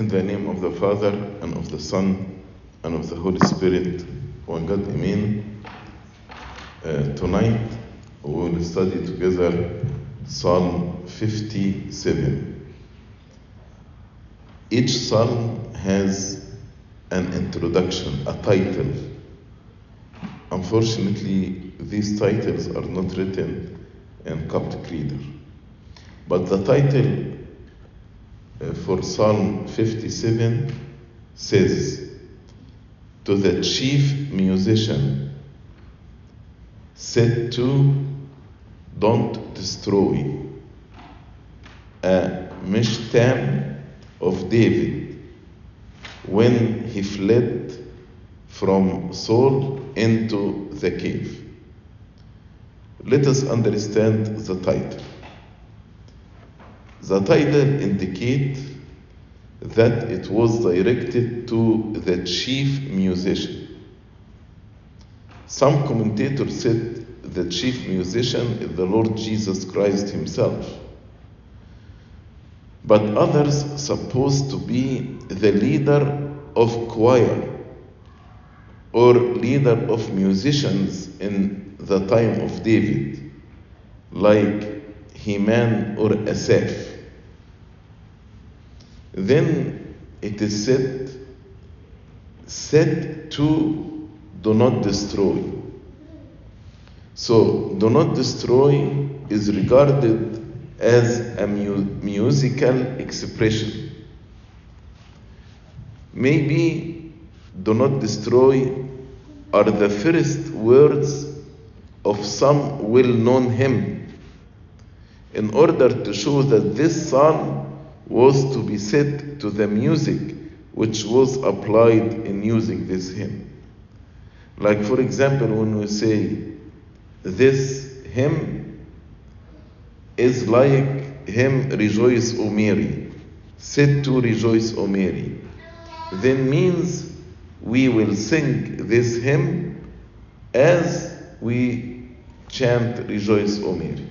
In the name of the Father, and of the Son, and of the Holy Spirit, one God, Amen. Uh, tonight we will study together Psalm 57. Each psalm has an introduction, a title. Unfortunately, these titles are not written in Coptic reader. But the title Uh, for Psalm 57 says, To the chief musician, said to, Don't destroy, a mishtam of David, when he fled from Saul into the cave. Let us understand the title. The title indicates that it was directed to the chief musician. Some commentators said the chief musician is the Lord Jesus Christ himself. But others supposed to be the leader of choir or leader of musicians in the time of David, like Heman or Asaph. Then it is said, said to do not destroy. So, do not destroy is regarded as a mu- musical expression. Maybe do not destroy are the first words of some well known hymn in order to show that this psalm was to be set to the music which was applied in using this hymn. Like, for example, when we say, This hymn is like hymn Rejoice, O Mary, said to Rejoice, O Mary, then means we will sing this hymn as we chant Rejoice, O Mary.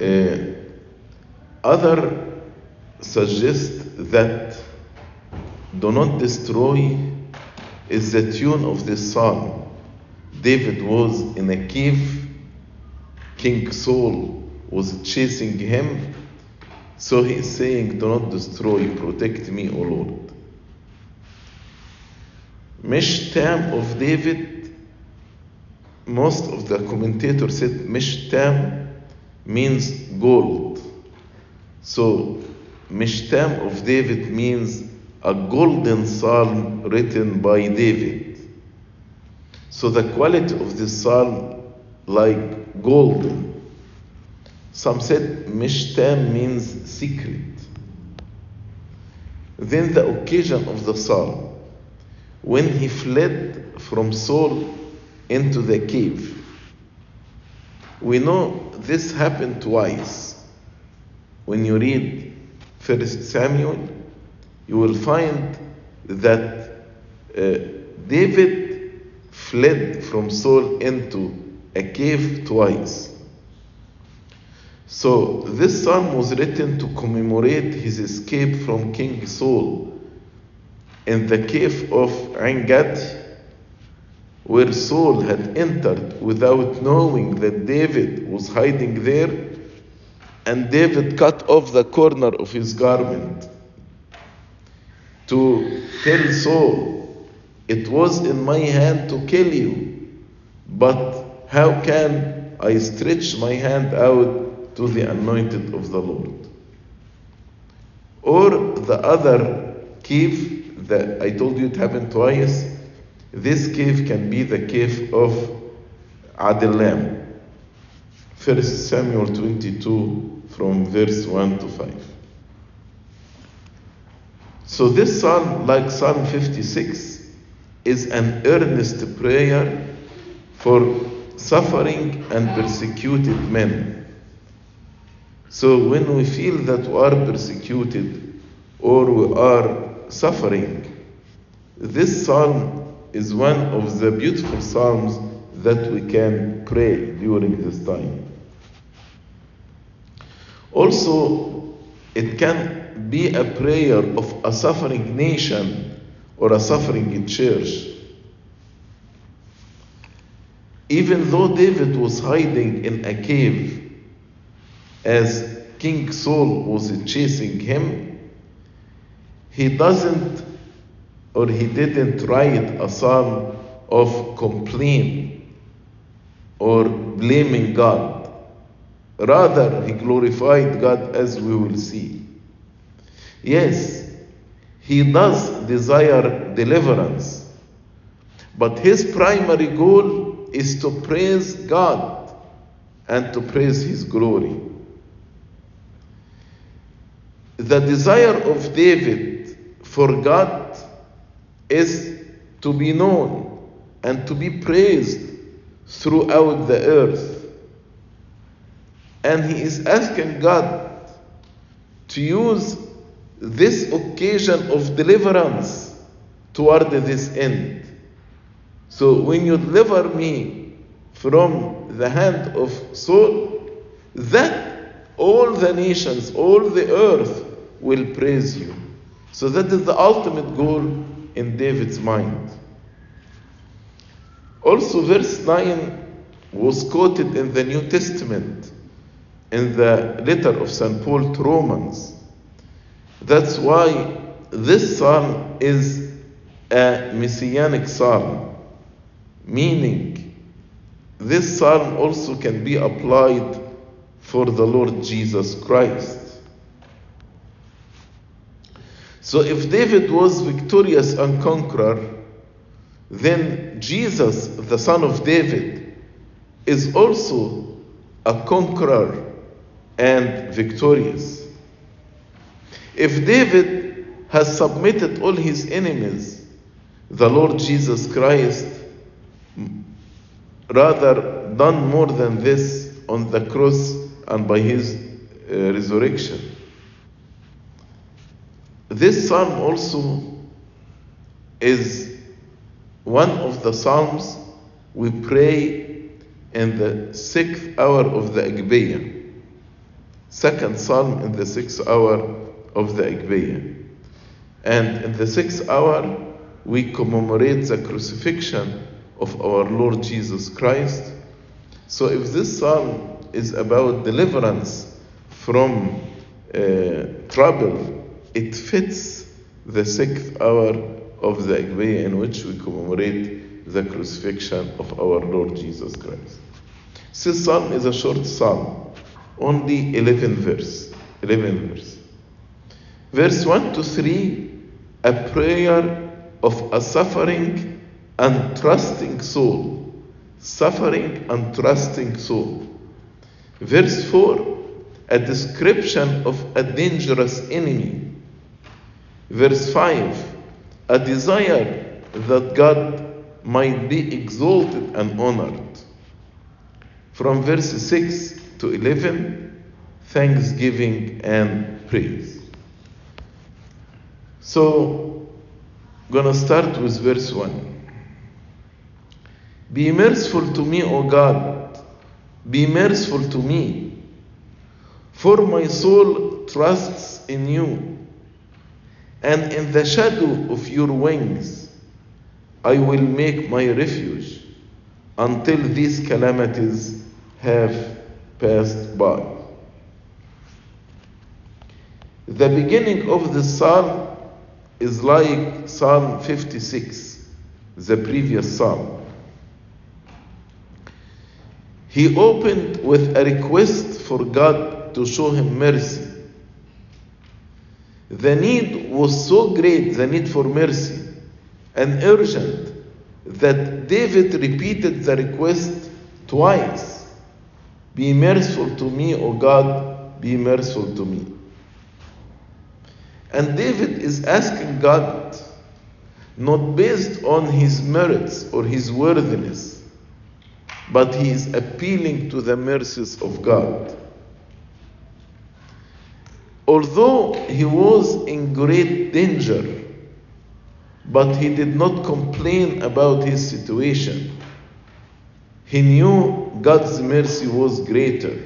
Uh, other suggest that do not destroy is the tune of this psalm. David was in a cave, King Saul was chasing him, so he is saying, Do not destroy, protect me, O Lord. Mishtam of David, most of the commentators said Mishtam means gold. So, Mishtam of David means a golden psalm written by David. So, the quality of this psalm, like golden. Some said Mishtam means secret. Then, the occasion of the psalm, when he fled from Saul into the cave. We know this happened twice. When you read First Samuel, you will find that uh, David fled from Saul into a cave twice. So this psalm was written to commemorate his escape from King Saul in the cave of En Gedi, where Saul had entered without knowing that David was hiding there, and David cut off the corner of his garment to tell Saul, It was in my hand to kill you, but how can I stretch my hand out to the anointed of the Lord? Or the other cave that I told you it happened twice. This cave can be the cave of Adullam. First Samuel 22 from verse 1 to 5. So this psalm, like Psalm 56, is an earnest prayer for suffering and persecuted men. So when we feel that we are persecuted or we are suffering, this psalm is one of the beautiful psalms that we can pray during this time. Also, it can be a prayer of a suffering nation or a suffering church. Even though David was hiding in a cave as King Saul was chasing him, he doesn't or he didn't write a psalm of complaint or blaming God. Rather, he glorified God as we will see. Yes, he does desire deliverance, but his primary goal is to praise God and to praise his glory. The desire of David for God is to be known and to be praised throughout the earth. And he is asking God to use this occasion of deliverance toward this end. So when you deliver me from the hand of Saul, that all the nations, all the earth will praise you. So that is the ultimate goal in David's mind. Also, verse 9 was quoted in the New Testament in the letter of St. Paul to Romans. That's why this psalm is a messianic psalm, meaning this psalm also can be applied for the Lord Jesus Christ. So if David was victorious and conqueror, then Jesus, the son of David, is also a conqueror and victorious. If David has submitted all his enemies, the Lord Jesus Christ rather done more than this on the cross and by his uh, resurrection. This psalm also is one of the psalms we pray in the sixth hour of the Agpeya. Second psalm in the sixth hour of the Agpeya. And in the sixth hour, we commemorate the crucifixion of our Lord Jesus Christ. So if this psalm is about deliverance from uh, trouble, it fits the sixth hour of the Agpeya in which we commemorate the crucifixion of our Lord Jesus Christ. This psalm is a short psalm, only 11 verse. 11 verse. Verse 1 to 3, a prayer of a suffering and trusting soul. Suffering and trusting soul. Verse 4, a description of a dangerous enemy. Verse 5, a desire that God might be exalted and honored. From verse 6 to 11, thanksgiving and praise. So, gonna start with verse 1. Be merciful to me, O God. Be merciful to me. For my soul trusts in you. And in the shadow of your wings, I will make my refuge until these calamities have passed by. The beginning of the psalm is like Psalm 56, the previous psalm. He opened with a request for God to show him mercy. The need was so great, the need for mercy, and urgent, that David repeated the request twice Be merciful to me, O God, be merciful to me. And David is asking God, not based on his merits or his worthiness, but he is appealing to the mercies of God. Although he was in great danger, but he did not complain about his situation. He knew God's mercy was greater.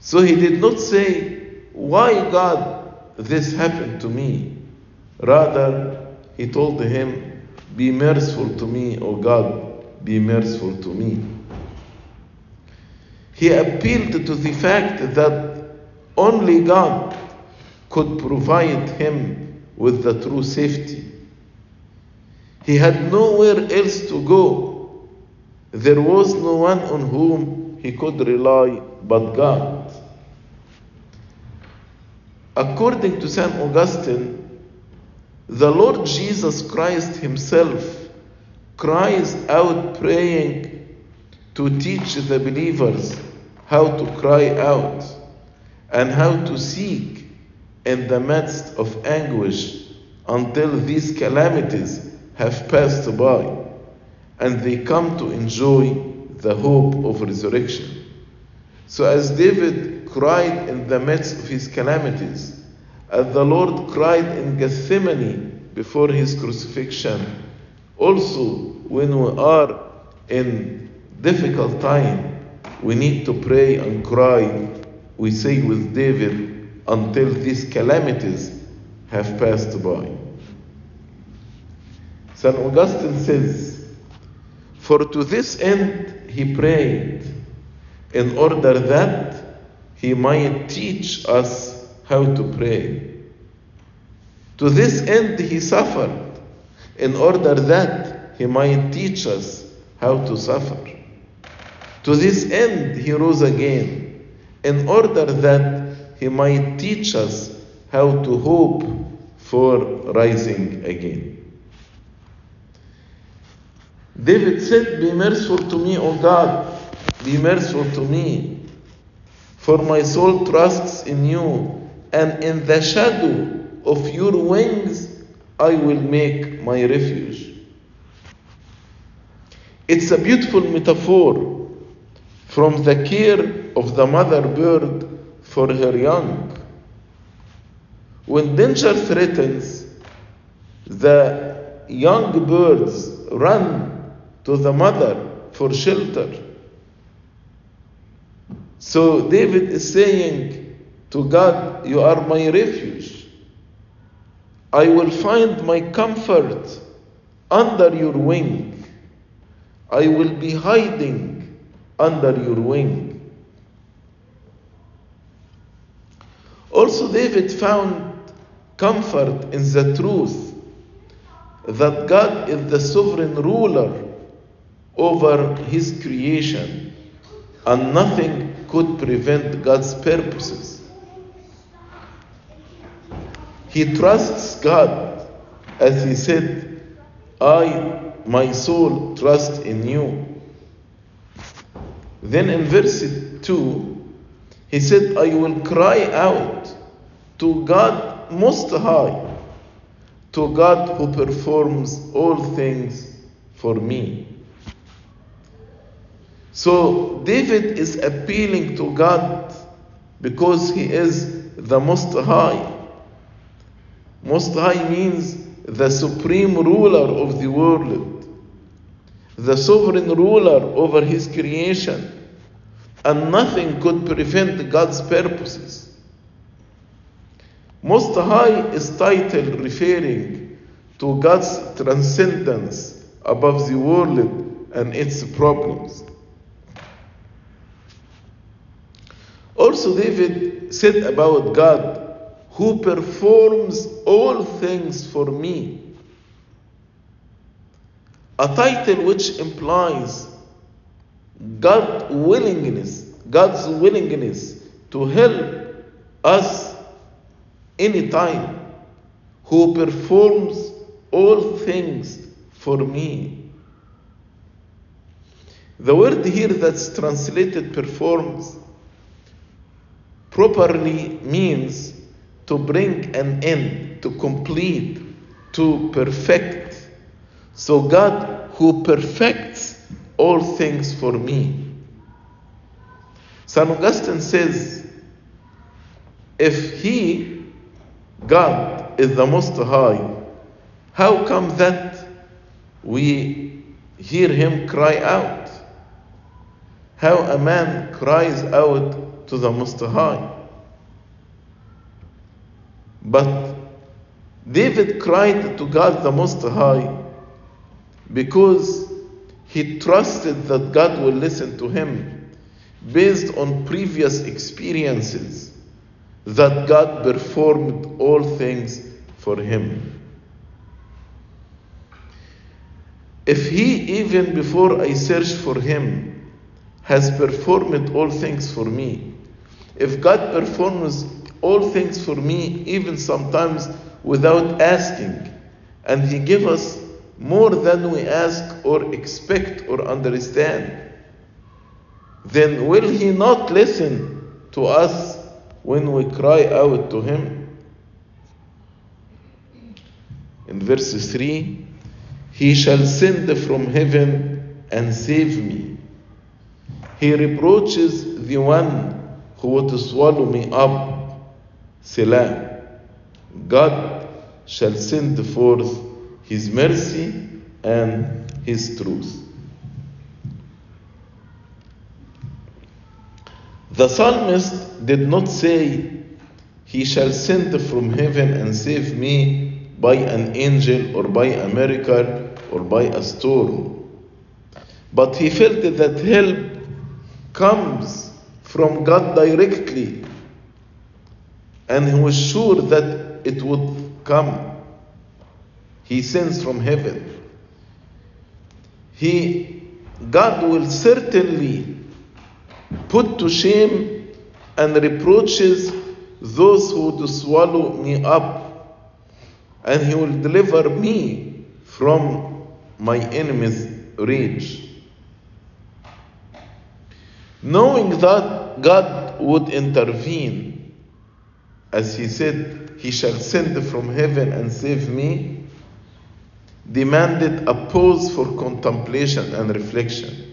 So he did not say, Why, God, this happened to me? Rather, he told him, Be merciful to me, O God, be merciful to me. He appealed to the fact that only God could provide him with the true safety. He had nowhere else to go. There was no one on whom he could rely but God. According to St. Augustine, the Lord Jesus Christ Himself cries out praying to teach the believers how to cry out and how to seek in the midst of anguish until these calamities have passed by and they come to enjoy the hope of resurrection. So, as David cried in the midst of his calamities, as the Lord cried in Gethsemane before his crucifixion, also when we are in difficult time, we need to pray and cry. We say with David, until these calamities have passed by. St. Augustine says, For to this end he prayed, in order that he might teach us how to pray. To this end he suffered, in order that he might teach us how to suffer. To this end he rose again, in order that he might teach us how to hope for rising again. David said, Be merciful to me, O God, be merciful to me, for my soul trusts in you, and in the shadow of your wings I will make my refuge. It's a beautiful metaphor from the care of the mother bird for her young. When danger threatens, the young birds run to the mother for shelter. So David is saying to God, You are my refuge. I will find my comfort under your wing. I will be hiding under your wing. Also, David found comfort in the truth that God is the sovereign ruler over his creation and nothing could prevent God's purposes. He trusts God as he said, I, my soul, trust in you. Then in verse 2, he said, I will cry out to God Most High, to God who performs all things for me. So David is appealing to God because he is the Most High. Most High means the supreme ruler of the world, the sovereign ruler over his creation, and nothing could prevent God's purposes. Most High is title referring to God's transcendence above the world and its problems. Also, David said about God, who performs all things for me. A title which implies God's willingness, God's willingness to help us anytime, who performs all things for me. The word here that's translated performs properly means to bring an end, to complete, to perfect. So God who perfects all things for me. St. Augustine says, if He, God, is the Most High, how come that we hear Him cry out? How a man cries out to the Most High. But David cried to God the Most High because he trusted that God will listen to him based on previous experiences that God performed all things for him. If he, even before I search for him, has performed all things for me, if God performs all things for me, even sometimes without asking, and he gives us more than we ask or expect or understand, then will he not listen to us when we cry out to him? In verse 3, he shall send from heaven and save me. He reproaches the one who would swallow me up. Selah. God shall send forth his mercy and his truth. The psalmist did not say, He shall send from heaven and save me by an angel or by a miracle or by a storm. But he felt that help comes from God directly, and he was sure that it would come. He sends from heaven. He, God will certainly put to shame and reproaches those who would swallow me up, and he will deliver me from my enemy's rage. Knowing that God would intervene, as he said, He shall send from heaven and save me, demanded a pause for contemplation and reflection.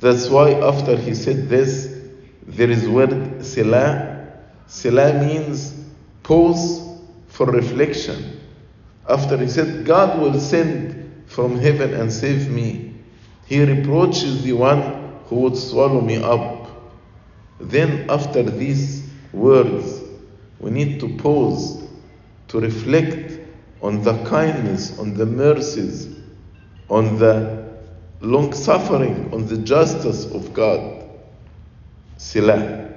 That's why, after he said this, there is word Selah. Selah means pause for reflection. After he said, God will send from heaven and save me, he reproaches the one who would swallow me up. Then, after these words, we need to pause to reflect on the kindness, on the mercies, on the long suffering, on the justice of God. Selah.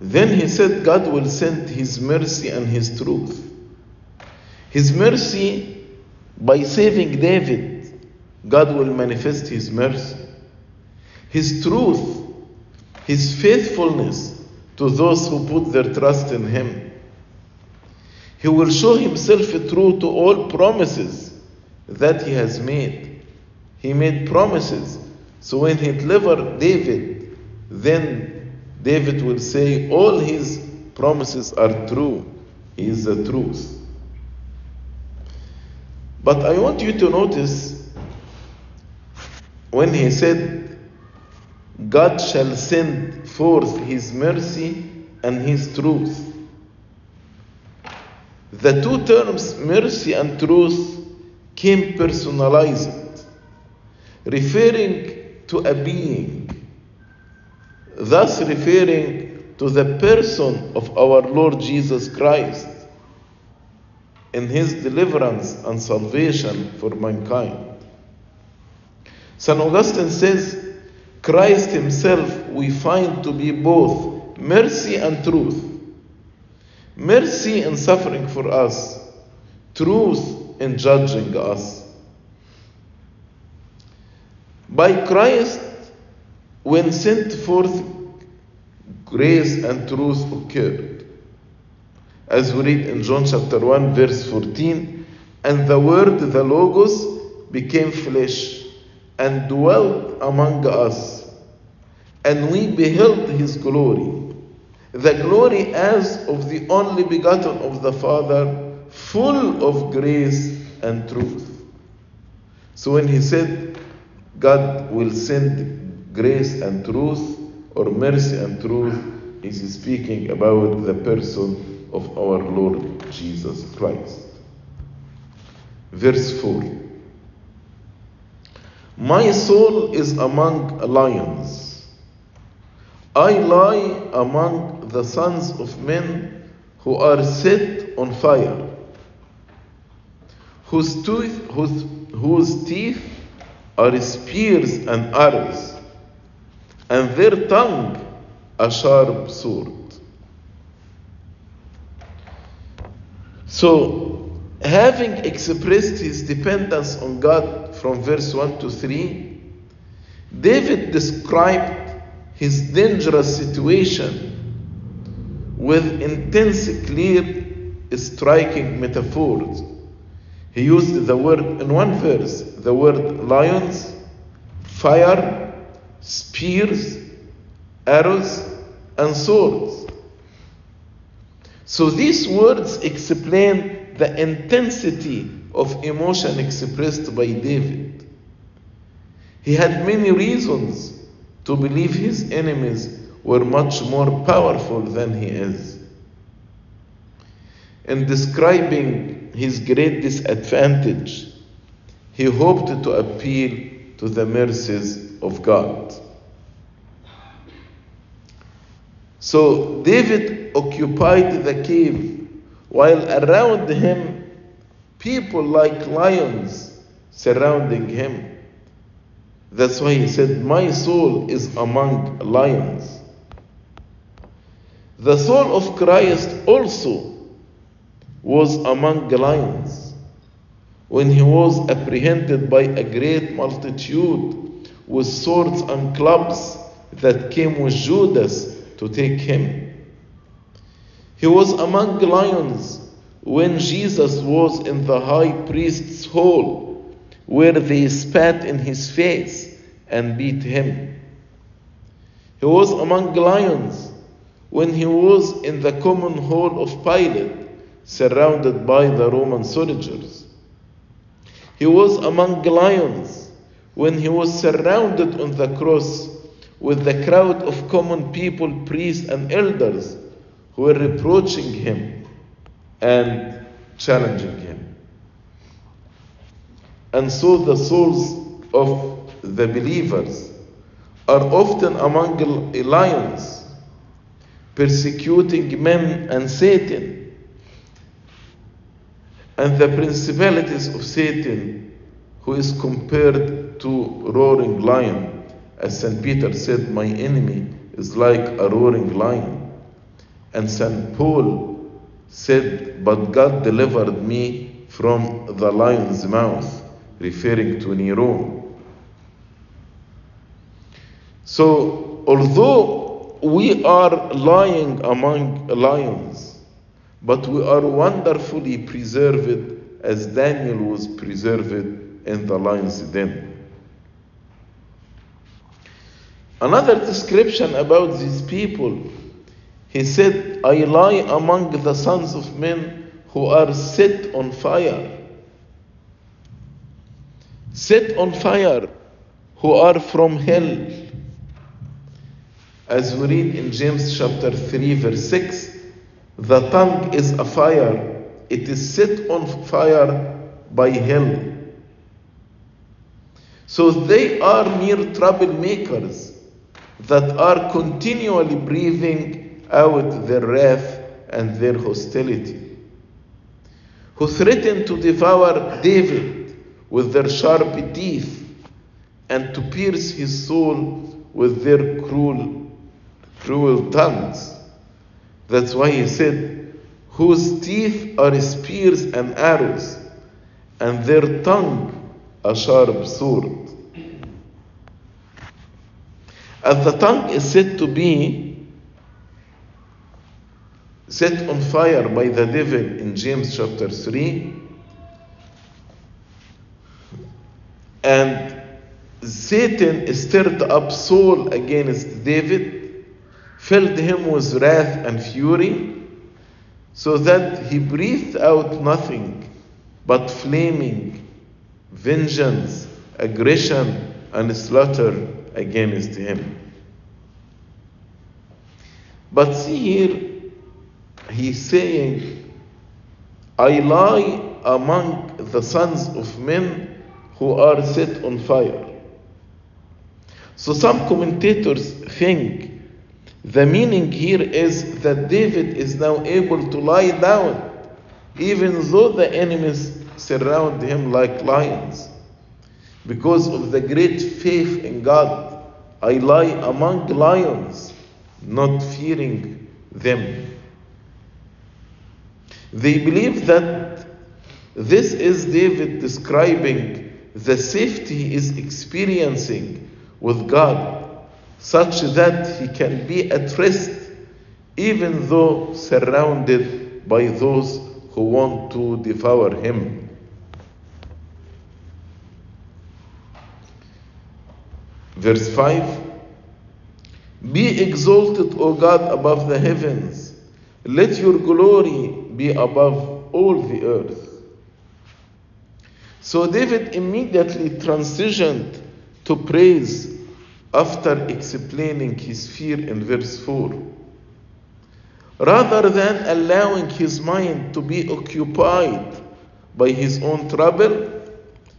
Then he said, God will send his mercy and his truth. His mercy by saving David, God will manifest his mercy. His truth, his faithfulness to those who put their trust in him. He will show himself true to all promises that he has made. He made promises. So when he delivered David, then David will say, All his promises are true. He is the truth. But I want you to notice when he said, God shall send forth his mercy and his truth. The two terms, mercy and truth, came personalized, referring to a being, thus referring to the person of our Lord Jesus Christ in his deliverance and salvation for mankind. St. Augustine says, Christ himself we find to be both mercy and truth. Mercy in suffering for us, truth in judging us. By Christ, when sent forth, grace and truth occurred. As we read in John chapter 1, verse 14, and the Word, the Logos, became flesh and dwelt among us, and we beheld his glory, the glory as of the only begotten of the Father, full of grace and truth. So when he said, God will send grace and truth, or mercy and truth, is speaking about the person of our Lord Jesus Christ. Verse 4 My soul is among lions. I lie among the sons of men who are set on fire, whose, tooth, whose, whose teeth are spears and arrows, and their tongue a sharp sword. So, having expressed his dependence on God from verse 1 to 3, David described his dangerous situation with intense, clear, striking metaphors. He used the word in one verse, the word lions, fire, spears, arrows, and swords. So these words explain the intensity of emotion expressed by David. He had many reasons to believe his enemies were much more powerful than he is. In describing his great disadvantage, he hoped to appeal to the mercies of God. So David occupied the cave while around him people like lions surrounding him. That's why he said, My soul is among lions. The soul of Christ also was among lions when he was apprehended by a great multitude with swords and clubs that came with Judas to take him. He was among lions when Jesus was in the high priest's hall, where they spat in his face and beat him. He was among lions when he was in the common hall of Pilate, surrounded by the Roman soldiers. He was among lions when he was surrounded on the cross with the crowd of common people, priests, and elders who were reproaching him and challenging him. And so the souls of the believers are often among lions, persecuting men and Satan. And the principalities of Satan, who is compared to roaring lion, as St. Peter said, My enemy is like a roaring lion. And St. Paul said, But God delivered me from the lion's mouth, referring to Nero. So, although we are lying among lions, but we are wonderfully preserved as Daniel was preserved in the lion's den. Another description about these people, he said, I lie among the sons of men who are set on fire. Set on fire, who are from hell. As we read in James chapter 3, verse 6, the tongue is a fire, it is set on fire by hell. So they are mere troublemakers that are continually breathing out their wrath and their hostility, who threaten to devour David with their sharp teeth and to pierce his soul with their cruel, cruel tongues. That's why he said, whose teeth are spears and arrows, and their tongue a sharp sword. As the tongue is said to be set on fire by the devil in James chapter 3, and Satan stirred up Saul against David, filled him with wrath and fury, so that he breathed out nothing but flaming vengeance, aggression, and slaughter against him. But see here, he's saying, I lie among the sons of men who are set on fire. So some commentators think the meaning here is that David is now able to lie down, even though the enemies surround him like lions. Because of the great faith in God, I lie among lions, not fearing them. They believe that this is David describing the safety he is experiencing with God, such that he can be at rest even though surrounded by those who want to devour him. Verse 5 Be exalted, O God, above the heavens. Let your glory be above all the earth. So David immediately transitioned to praise after explaining his fear in verse 4. Rather than allowing his mind to be occupied by his own trouble,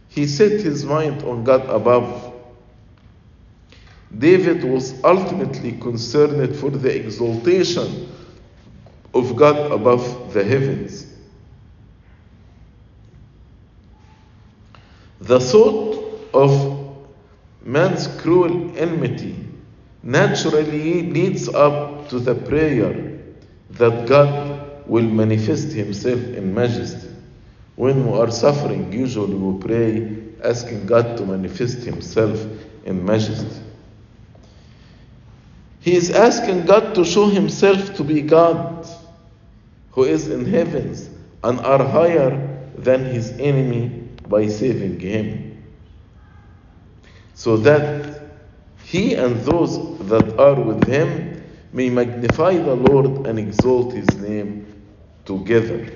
he set his mind on God above. David was ultimately concerned for the exaltation of God above the heavens. The thought of man's cruel enmity naturally leads up to the prayer that God will manifest Himself in majesty. When we are suffering, usually we pray asking God to manifest Himself in majesty. He is asking God to show Himself to be God who is in heavens and are higher than His enemy by saving him. So that he and those that are with him may magnify the Lord and exalt his name together.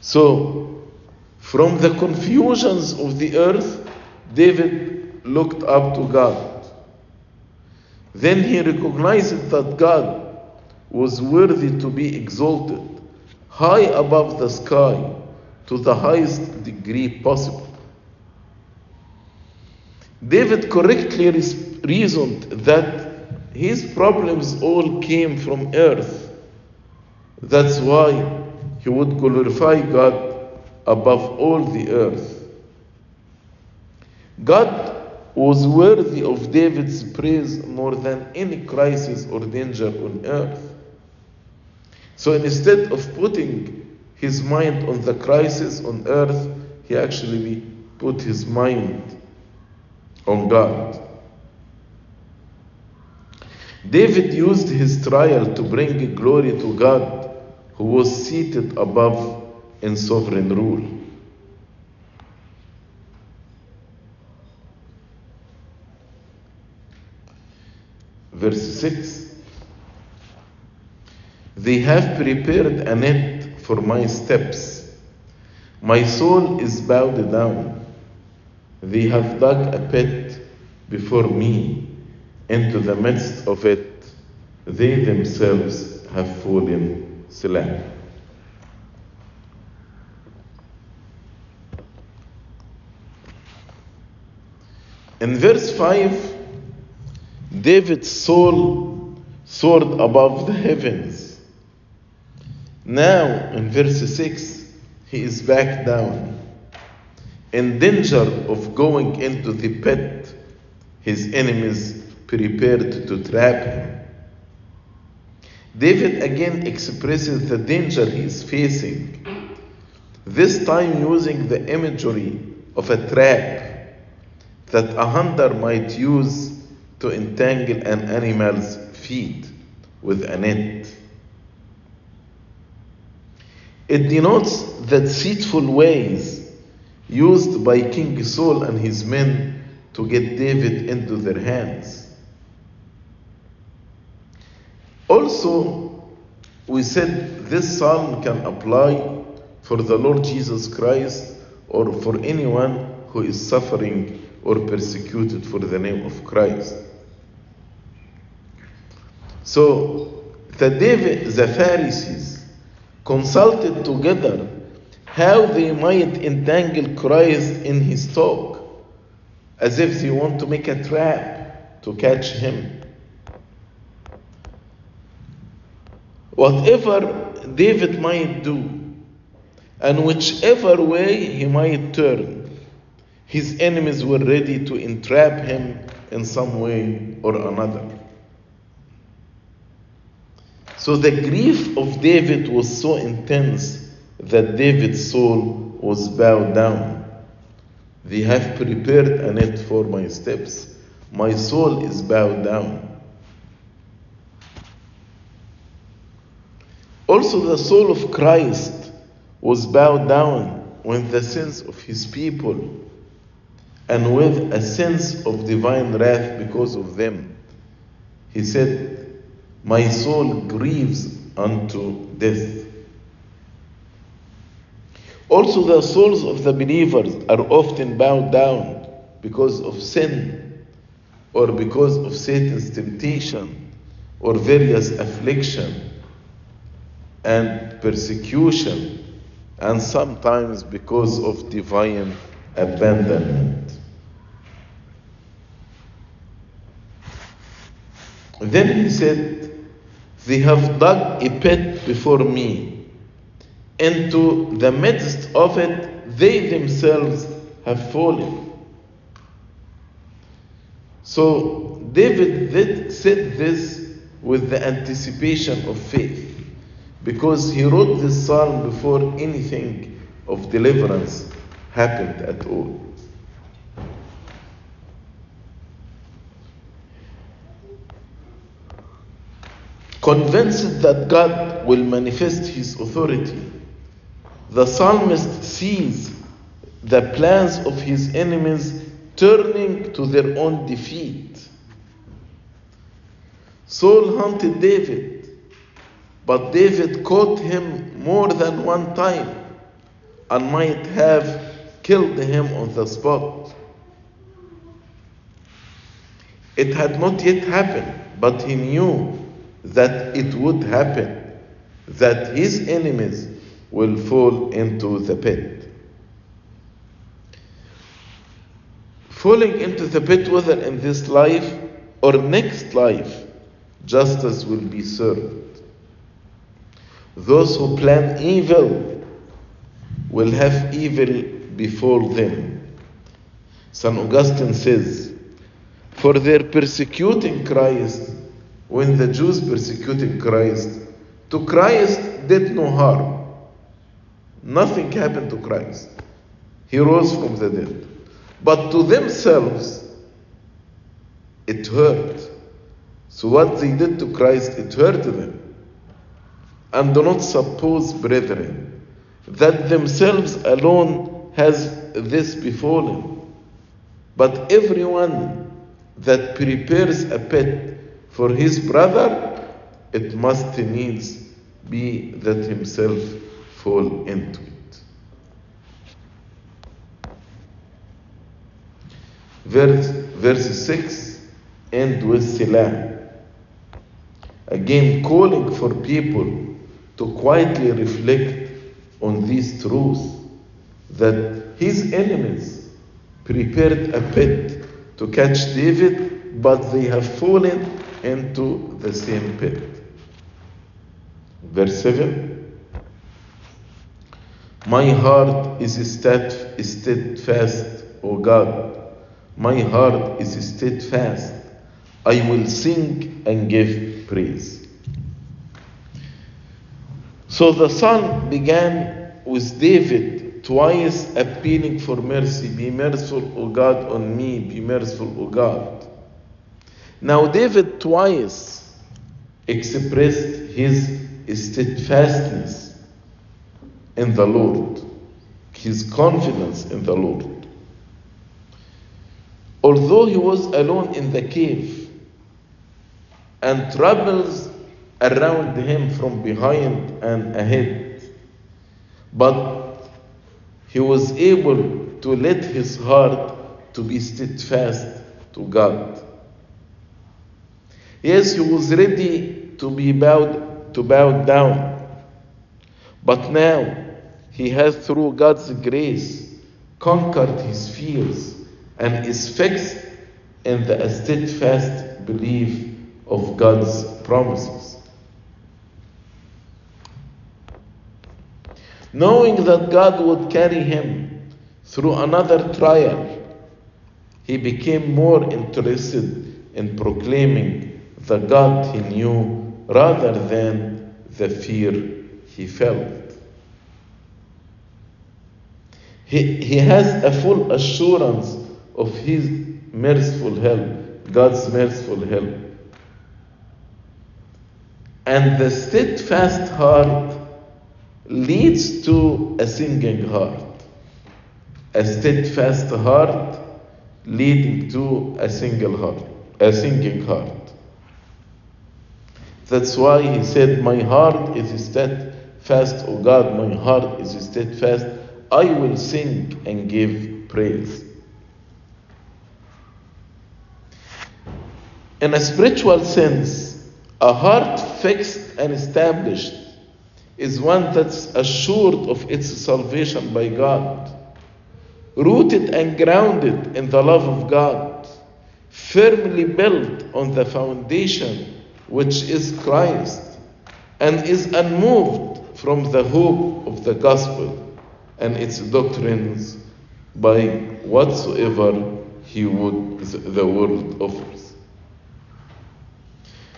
So, from the confusions of the earth, David looked up to God. Then he recognized that God was worthy to be exalted high above the sky to the highest degree possible. David correctly reasoned that his problems all came from earth. That's why he would glorify God above all the earth. God was worthy of David's praise more than any crisis or danger on earth. So instead of putting his mind on the crisis on earth, he actually put his mind on God. David used his trial to bring glory to God, who was seated above in sovereign rule. Verse 6 They have prepared a net for my steps. My soul is bowed down. They have dug a pit before me. Into the midst of it, they themselves have fallen slain. In verse 5, David's soul soared above the heavens. Now, in verse 6, he is back down, in danger of going into the pit his enemies prepared to trap him. David again expresses the danger he is facing, this time using the imagery of a trap that a hunter might use to entangle an animal's feet with a net. It denotes the deceitful ways used by King Saul and his men to get David into their hands. Also, we said this psalm can apply for the Lord Jesus Christ or for anyone who is suffering or persecuted for the name of Christ. So, the, David, the Pharisees consulted together how they might entangle Christ in his talk as if they want to make a trap to catch him. Whatever David might do, and whichever way he might turn, his enemies were ready to entrap him in some way or another. So the grief of David was so intense that David's soul was bowed down. They have prepared a net for my steps. My soul is bowed down. Also, the soul of Christ was bowed down when the sins of his people and with a sense of divine wrath because of them. He said, My soul grieves unto death. Also, the souls of the believers are often bowed down because of sin or because of Satan's temptation or various affliction and persecution and sometimes because of divine abandonment. Then he said, They have dug a pit before me. Into the midst of it, they themselves have fallen. So David did, said this with the anticipation of faith because he wrote this psalm before anything of deliverance happened at all. Convinced that God will manifest his authority, the psalmist sees the plans of his enemies turning to their own defeat. Saul hunted David, but David caught him more than one time and might have killed him on the spot. It had not yet happened, but he knew that it would happen, that his enemies will fall into the pit. Falling into the pit, whether in this life or next life, justice will be served. Those who plan evil will have evil befall them. St. Augustine says, For their persecuting Christ, when the Jews persecuted Christ, to Christ did no harm. Nothing happened to Christ. He rose from the dead. But to themselves, it hurt. So what they did to Christ, it hurt them. And do not suppose, brethren, that themselves alone has this befallen. But everyone that prepares a pit for his brother, it must needs be that himself fall into it. Verse, verse 6 end with Selah. Again, calling for people to quietly reflect on these truths that his enemies prepared a pit to catch David, but they have fallen into the same pit. Verse 7 My heart is steadfast, O God. My heart is steadfast. I will sing and give praise. So the psalm began with David twice appealing for mercy. Be merciful, O God, on me. Be merciful, O God. Now, David twice expressed his steadfastness in the Lord, his confidence in the Lord. Although he was alone in the cave and troubles around him from behind and ahead, but he was able to let his heart to be steadfast to God. Yes, he was ready to be bowed to bow down. But now he has through God's grace conquered his fears and is fixed in the steadfast belief of God's promises. Knowing that God would carry him through another trial, he became more interested in proclaiming the God he knew rather than the fear he felt. He, he has a full assurance of his merciful help, God's merciful help. And the steadfast heart leads to a singing heart. A steadfast heart leading to a single heart, a singing heart. That's why he said, My heart is steadfast, O God, my heart is steadfast. I will sing and give praise. In a spiritual sense, a heart fixed and established is one that's assured of its salvation by God, rooted and grounded in the love of God, firmly built on the foundation which is Christ, and is unmoved from the hope of the gospel and its doctrines by whatsoever he would the world offers.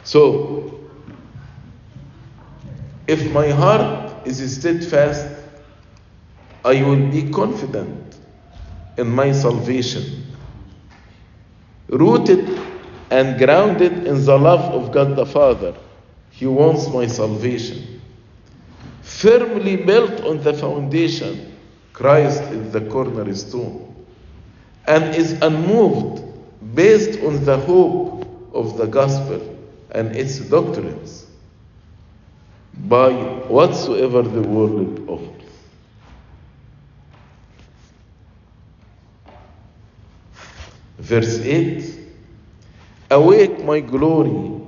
So, if my heart is steadfast, I will be confident in my salvation, rooted and grounded in the love of God the Father. He wants my salvation. Firmly built on the foundation, Christ is the cornerstone, and is unmoved based on the hope of the gospel and its doctrines by whatsoever the world offers. Verse 8 Awake, my glory,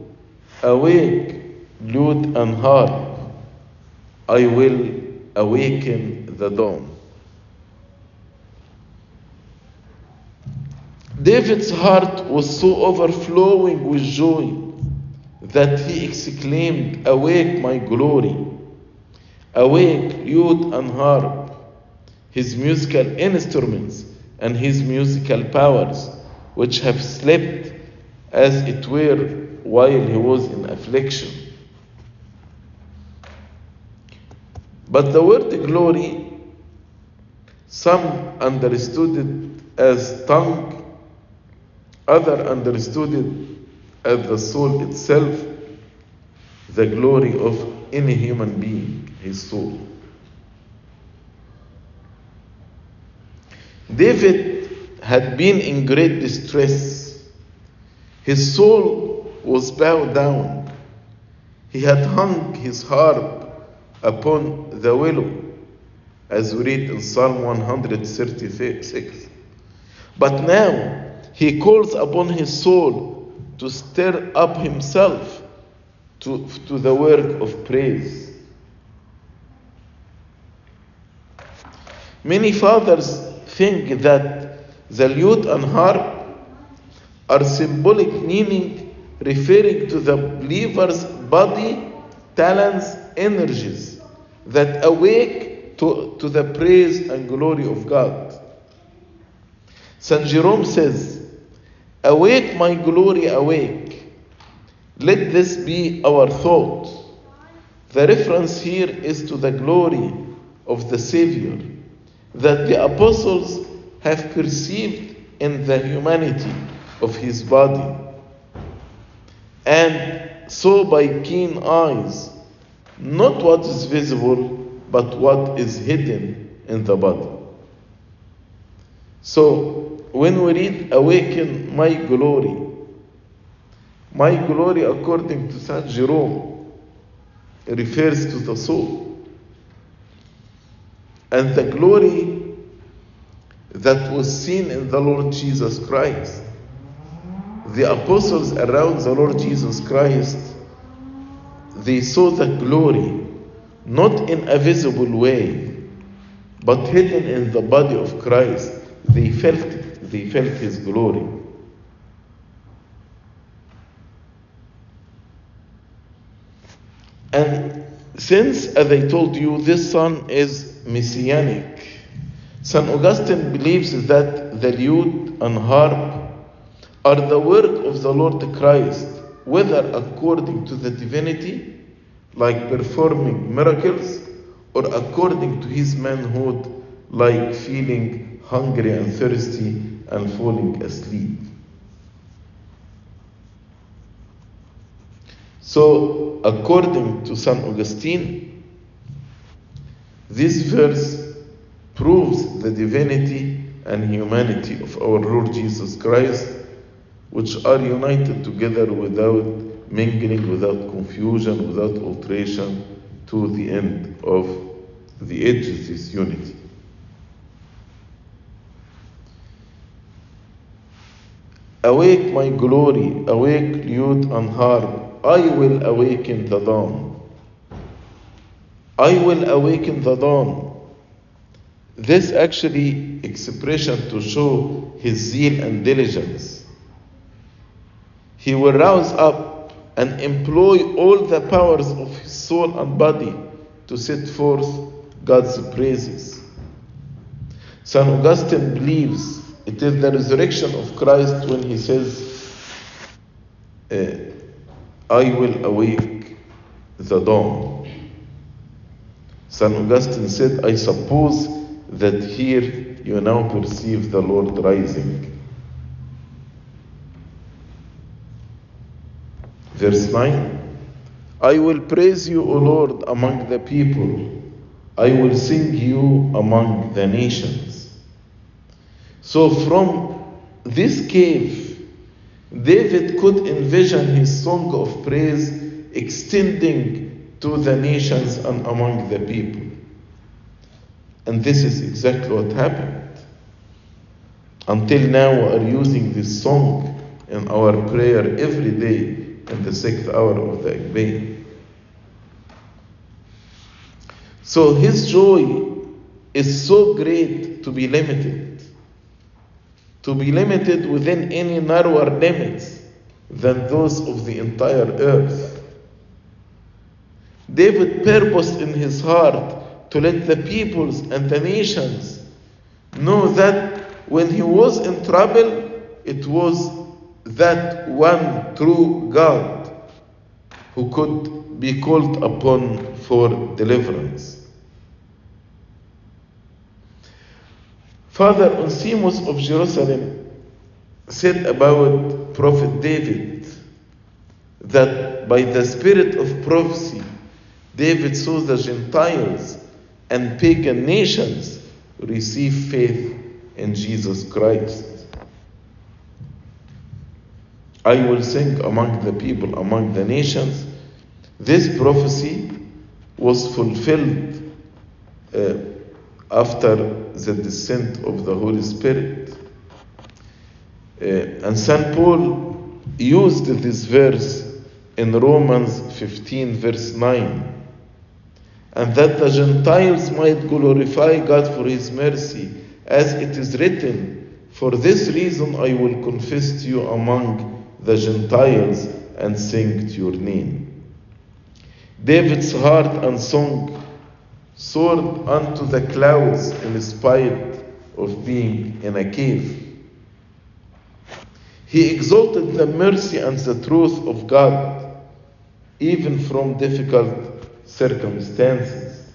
awake, lute and harp, I will awaken the dawn. David's heart was so overflowing with joy that he exclaimed, Awake, my glory! Awake, lute and harp, his musical instruments and his musical powers, which have slept as it were while he was in affliction. But the word glory, some understood it as tongue, other understood it as the soul itself, the glory of any human being, his soul. David had been in great distress. His soul was bowed down. He had hung his harp upon the willow, as we read in Psalm 136. But now he calls upon his soul to stir up himself to, to the work of praise. Many fathers think that the lute and harp are symbolic meaning referring to the believer's body, talents, energies that awake to, to the praise and glory of God. St. Jerome says, Awake, my glory, awake. Let this be our thought. The reference here is to the glory of the Savior that the apostles have perceived in the humanity of his body and saw by keen eyes not what is visible but what is hidden in the body. So when we read awaken my glory, my glory according to Saint Jerome refers to the soul. And the glory that was seen in the Lord Jesus Christ. The apostles around the Lord Jesus Christ, they saw the glory not in a visible way, but hidden in the body of Christ. They felt they felt his glory. And since, as I told you, this son is messianic, St. Augustine believes that the lute and harp are the work of the Lord Christ, whether according to the divinity, like performing miracles, or according to his manhood, like feeling hungry and thirsty and falling asleep. So, according to St. Augustine, this verse proves the divinity and humanity of our Lord Jesus Christ, which are united together without mingling, without confusion, without alteration, to the end of the age of this unity. Awake, my glory, awake, and harp, I will awaken the dawn. I will awaken the dawn. This actually expression to show his zeal and diligence. He will rouse up and employ all the powers of his soul and body to set forth God's praises. St. Augustine believes it is the resurrection of Christ when he says, uh, I will awake the dawn. St. Augustine said, I suppose that here you now perceive the Lord rising. Verse 9 I will praise you, O Lord, among the people. I will sing you among the nations. So, from this cave, David could envision his song of praise extending to the nations and among the people. And this is exactly what happened. Until now, we are using this song in our prayer every day in the sixth hour of the Agpeya. So his joy is so great to be limited, to be limited within any narrower limits than those of the entire earth. David purposed in his heart to let the peoples and the nations know that when he was in trouble, it was that one true God who could be called upon for deliverance. Father Onesimus of Jerusalem said about Prophet David that by the spirit of prophecy, David saw the Gentiles and pagan nations receive faith in Jesus Christ. I will sing among the people, among the nations. This prophecy was fulfilled uh, after the descent of the Holy Spirit. Uh, and St. Paul used this verse in Romans 15, verse 9. And that the Gentiles might glorify God for his mercy, as it is written, For this reason I will confess to you among the Gentiles and sing to your name. David's heart and song soared unto the clouds in spite of being in a cave. He exalted the mercy and the truth of God, even from difficult circumstances.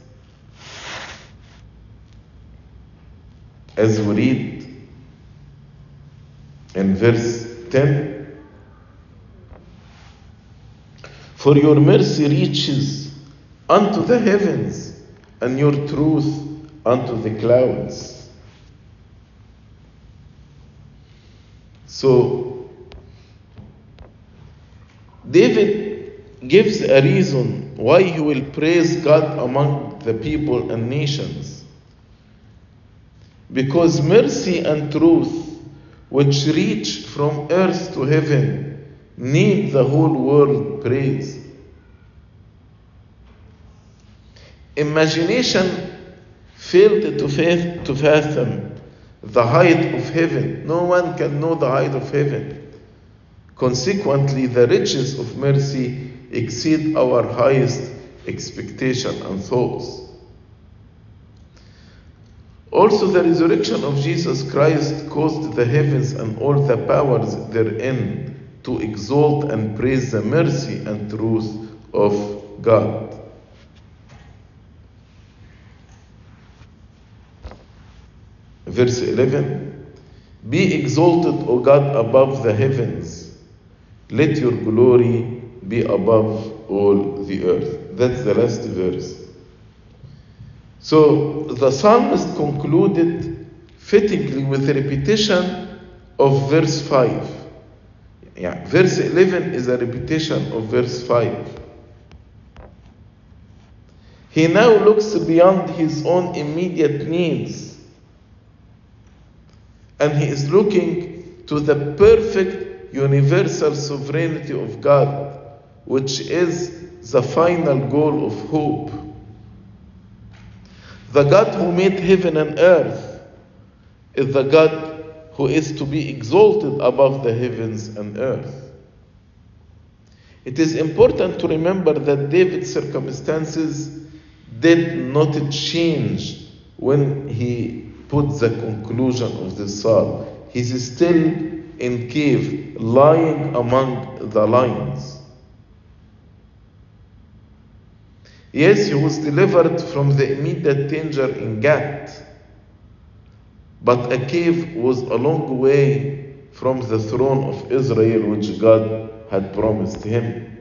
As we read in verse 10, For your mercy reaches unto the heavens, and your truth unto the clouds. So, David gives a reason why he will praise God among the people and nations. Because mercy and truth, which reach from earth to heaven, need the whole world praise. Imagination failed to, fath- to fathom the height of heaven. No one can know the height of heaven. Consequently, the riches of mercy exceed our highest expectation and thoughts. Also, the resurrection of Jesus Christ caused the heavens and all the powers therein to exalt and praise the mercy and truth of God. Verse 11 Be exalted, O God, above the heavens. Let your glory be above all the earth. That's the last verse. So the psalmist concluded fittingly with the repetition of verse 5. Yeah, verse 11 is a repetition of verse 5. He now looks beyond his own immediate needs and he is looking to the perfect universal sovereignty of God, which is the final goal of hope. The God who made heaven and earth is the God who is to be exalted above the heavens and earth. It is important to remember that David's circumstances did not change when he put the conclusion of the psalm. He's still in cave, lying among the lions. Yes, he was delivered from the immediate danger in Gath, but a cave was a long way from the throne of Israel which God had promised him.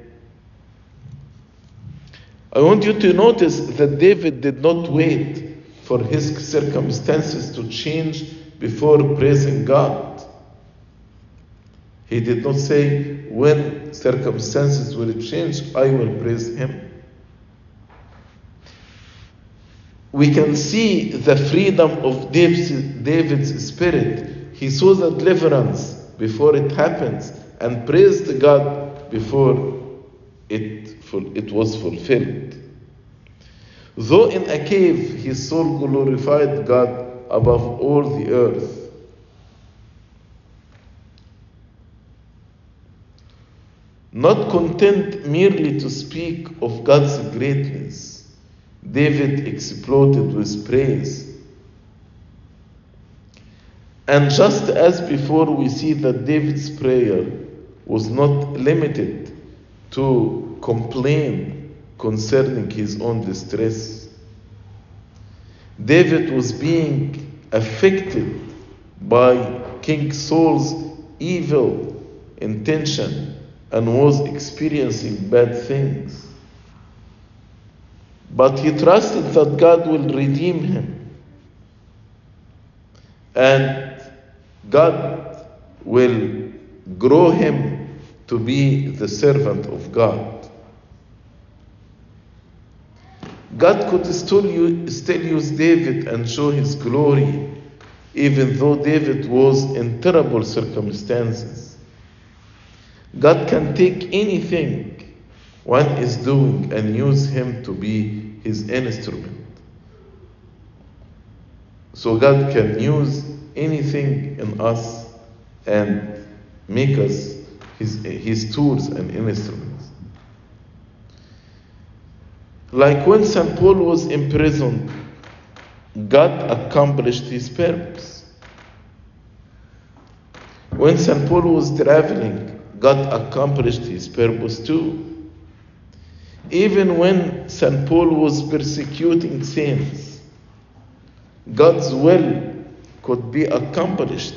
I want you to notice that David did not wait for his circumstances to change before praising God. He did not say, When circumstances will change, I will praise Him. We can see the freedom of David's, spirit. He saw the deliverance before it happens and praised God before it, it was fulfilled. Though in a cave, his soul glorified God above all the earth. Not content merely to speak of God's greatness, David exploded with praise. And just as before, we see that David's prayer was not limited to complain concerning his own distress. David was being affected by King Saul's evil intention and was experiencing bad things. But he trusted that God will redeem him. And God will grow him to be the servant of God. God could still use, still use David and show his glory, even though David was in terrible circumstances. God can take anything one is doing and use him to be his instrument. So God can use anything in us and make us his, his tools and instruments. Like when St. Paul was imprisoned, God accomplished his purpose. When St. Paul was traveling, God accomplished his purpose too. Even when St. Paul was persecuting saints, God's will could be accomplished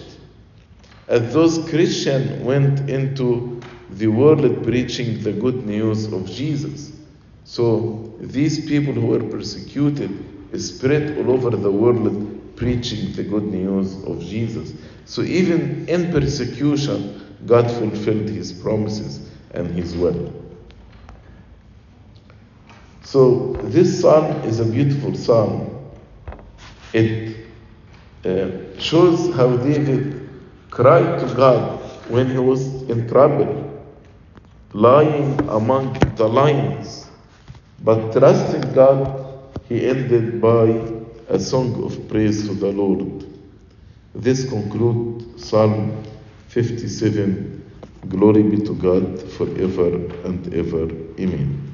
as those Christians went into the world preaching the good news of Jesus. So these people who were persecuted spread all over the world preaching the good news of Jesus. So even in persecution, God fulfilled his promises and his will. So this psalm is a beautiful psalm. It uh, shows how David cried to God when he was in trouble, lying among the lions. But trusting God, he ended by a song of praise to the Lord. This concludes Psalm 57. Glory be to God forever and ever. Amen.